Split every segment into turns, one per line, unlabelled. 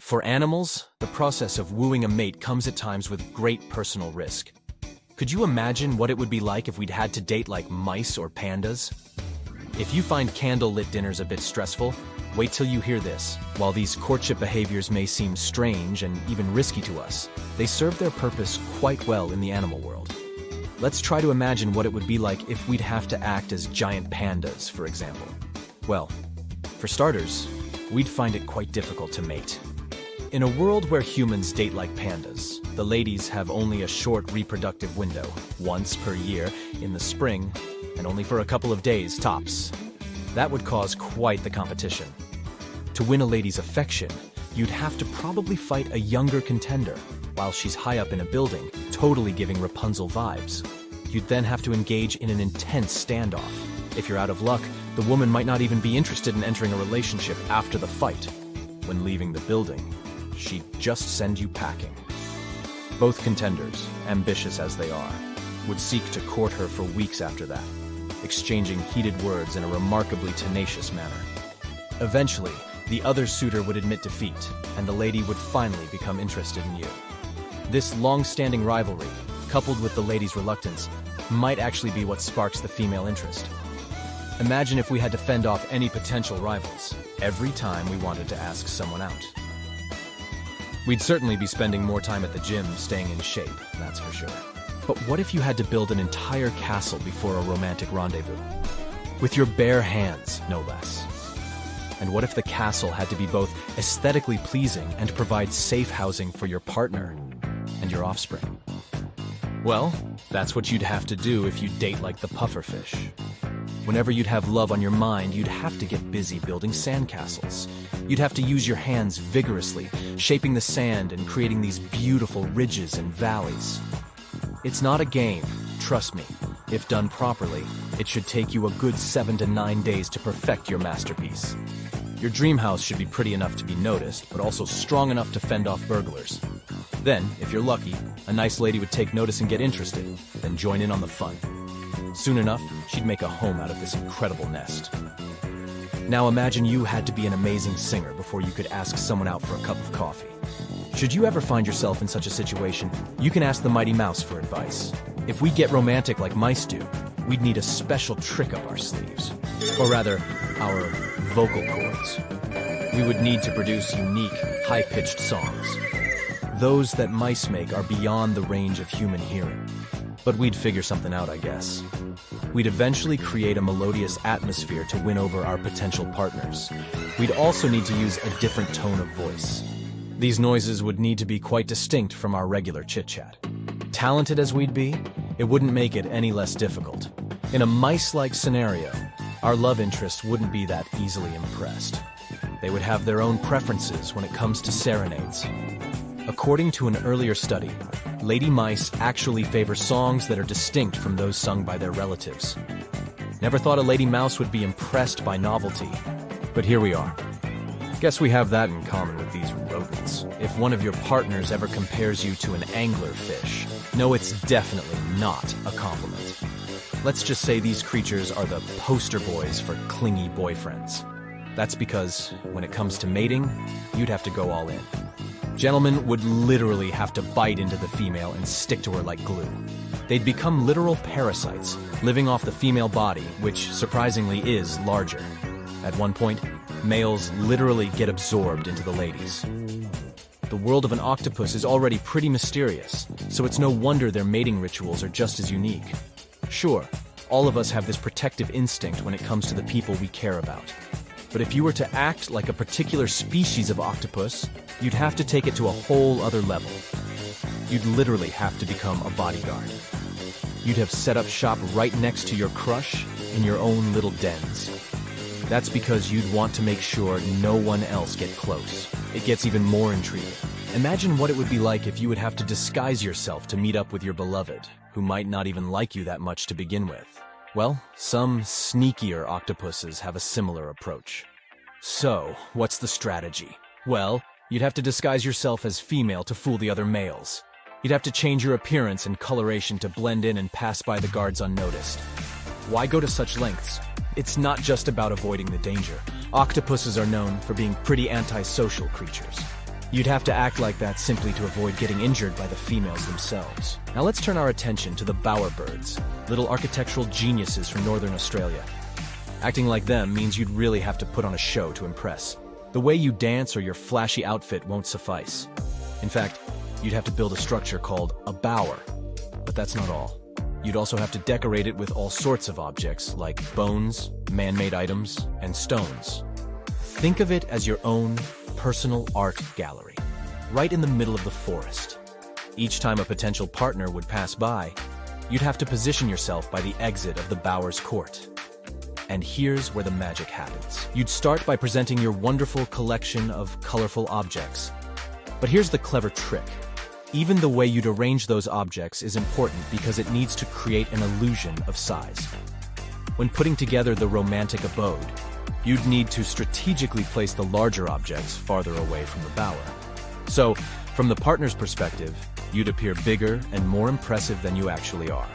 For animals, the process of wooing a mate comes at times with great personal risk. Could you imagine what it would be like if we'd had to date like mice or pandas? If you find candle-lit dinners a bit stressful, wait till you hear this. While these courtship behaviors may seem strange and even risky to us, they serve their purpose quite well in the animal world. Let's try to imagine what it would be like if we'd have to act as giant pandas, for example. Well, for starters, we'd find it quite difficult to mate. In a world where humans date like pandas, the ladies have only a short reproductive window, once per year in the spring, and only for a couple of days tops. That would cause quite the competition. To win a lady's affection, you'd have to probably fight a younger contender while she's high up in a building, totally giving Rapunzel vibes. You'd then have to engage in an intense standoff. If you're out of luck, the woman might not even be interested in entering a relationship after the fight. When leaving the building, she'd just send you packing. Both contenders, ambitious as they are, would seek to court her for weeks after that, exchanging heated words in a remarkably tenacious manner. Eventually, the other suitor would admit defeat, and the lady would finally become interested in you. This long-standing rivalry, coupled with the lady's reluctance, might actually be what sparks the female interest. Imagine if we had to fend off any potential rivals every time we wanted to ask someone out. We'd certainly be spending more time at the gym staying in shape, that's for sure. But what if you had to build an entire castle before a romantic rendezvous? With your bare hands, no less. And what if the castle had to be both aesthetically pleasing and provide safe housing for your partner and your offspring? Well, that's what you'd have to do if you date like the pufferfish. Whenever you'd have love on your mind, you'd have to get busy building sandcastles. You'd have to use your hands vigorously, shaping the sand and creating these beautiful ridges and valleys. It's not a game, trust me. If done properly, it should take you a good seven to nine days to perfect your masterpiece. Your dream house should be pretty enough to be noticed, but also strong enough to fend off burglars. Then, if you're lucky, a nice lady would take notice and get interested, then join in on the fun. Soon enough, she'd make a home out of this incredible nest. Now imagine you had to be an amazing singer before you could ask someone out for a cup of coffee. Should you ever find yourself in such a situation, you can ask the Mighty Mouse for advice. If we get romantic like mice do, we'd need a special trick up our sleeves. Or rather, our vocal cords. We would need to produce unique, high-pitched songs. Those that mice make are beyond the range of human hearing. But we'd figure something out, I guess. We'd eventually create a melodious atmosphere to win over our potential partners. We'd also need to use a different tone of voice. These noises would need to be quite distinct from our regular chit-chat. Talented as we'd be, it wouldn't make it any less difficult. In a mice-like scenario, our love interests wouldn't be that easily impressed. They would have their own preferences when it comes to serenades. According to an earlier study, lady mice actually favor songs that are distinct from those sung by their relatives. Never thought a lady mouse would be impressed by novelty, but here we are. Guess we have that in common with these rodents. If one of your partners ever compares you to an anglerfish, no, it's definitely not a compliment. Let's just say these creatures are the poster boys for clingy boyfriends. That's because, when it comes to mating, you'd have to go all in. Gentlemen would literally have to bite into the female and stick to her like glue. They'd become literal parasites, living off the female body, which surprisingly is larger. At one point, males literally get absorbed into the ladies. The world of an octopus is already pretty mysterious, so it's no wonder their mating rituals are just as unique. Sure, all of us have this protective instinct when it comes to the people we care about. But if you were to act like a particular species of octopus, you'd have to take it to a whole other level. You'd literally have to become a bodyguard. You'd have set up shop right next to your crush in your own little dens. That's because you'd want to make sure no one else get close. It gets even more intriguing. Imagine what it would be like if you would have to disguise yourself to meet up with your beloved, who might not even like you that much to begin with. Well, some sneakier octopuses have a similar approach. So, what's the strategy? Well, you'd have to disguise yourself as female to fool the other males. You'd have to change your appearance and coloration to blend in and pass by the guards unnoticed. Why go to such lengths? It's not just about avoiding the danger. Octopuses are known for being pretty antisocial creatures. You'd have to act like that simply to avoid getting injured by the females themselves. Now let's turn our attention to the bowerbirds, little architectural geniuses from northern Australia. Acting like them means you'd really have to put on a show to impress. The way you dance or your flashy outfit won't suffice. In fact, you'd have to build a structure called a bower. But that's not all. You'd also have to decorate it with all sorts of objects like bones, man-made items, and stones. Think of it as your own personal art gallery, right in the middle of the forest. Each time a potential partner would pass by, you'd have to position yourself by the exit of the bower's court. And here's where the magic happens. You'd start by presenting your wonderful collection of colorful objects. But here's the clever trick. Even the way you'd arrange those objects is important because it needs to create an illusion of size. When putting together the romantic abode, you'd need to strategically place the larger objects farther away from the bower. So, from the partner's perspective, you'd appear bigger and more impressive than you actually are.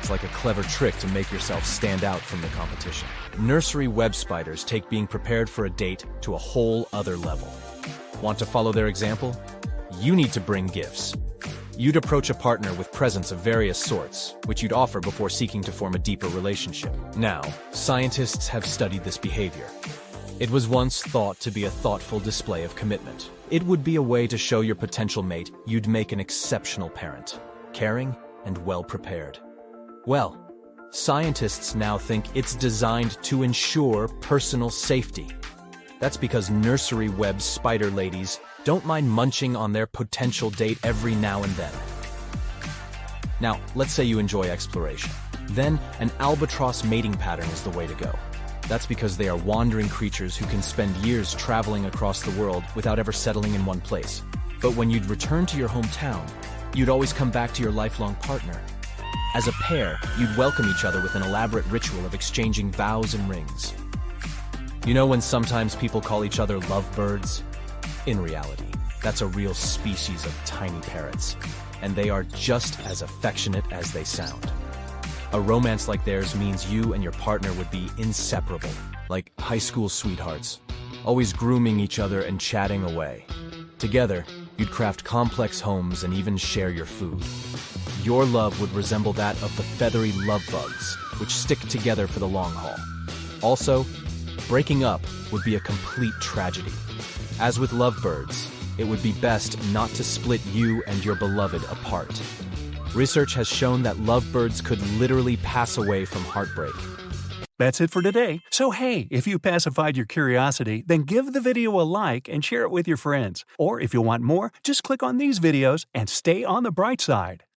It's like a clever trick to make yourself stand out from the competition. Nursery web spiders take being prepared for a date to a whole other level. Want to follow their example? You need to bring gifts. You'd approach a partner with presents of various sorts, which you'd offer before seeking to form a deeper relationship. Now, scientists have studied this behavior. It was once thought to be a thoughtful display of commitment. It would be a way to show your potential mate you'd make an exceptional parent, caring and well prepared. Well, scientists now think it's designed to ensure personal safety. That's because nursery web spider ladies don't mind munching on their potential date every now and then. Now, let's say you enjoy exploration. Then, an albatross mating pattern is the way to go. That's because they are wandering creatures who can spend years traveling across the world without ever settling in one place. But when you'd return to your hometown, you'd always come back to your lifelong partner. As a pair, you'd welcome each other with an elaborate ritual of exchanging vows and rings. You know when sometimes people call each other lovebirds? In reality, that's a real species of tiny parrots, and they are just as affectionate as they sound. A romance like theirs means you and your partner would be inseparable, like high school sweethearts, always grooming each other and chatting away. Together, you'd craft complex homes and even share your food. Your love would resemble that of the feathery love bugs, which stick together for the long haul. Also, breaking up would be a complete tragedy. As with lovebirds, it would be best not to split you and your beloved apart. Research has shown that lovebirds could literally pass away from heartbreak.
That's it for today. So, hey, if you pacified your curiosity, then give the video a like and share it with your friends. Or if you want more, just click on these videos and stay on the bright side.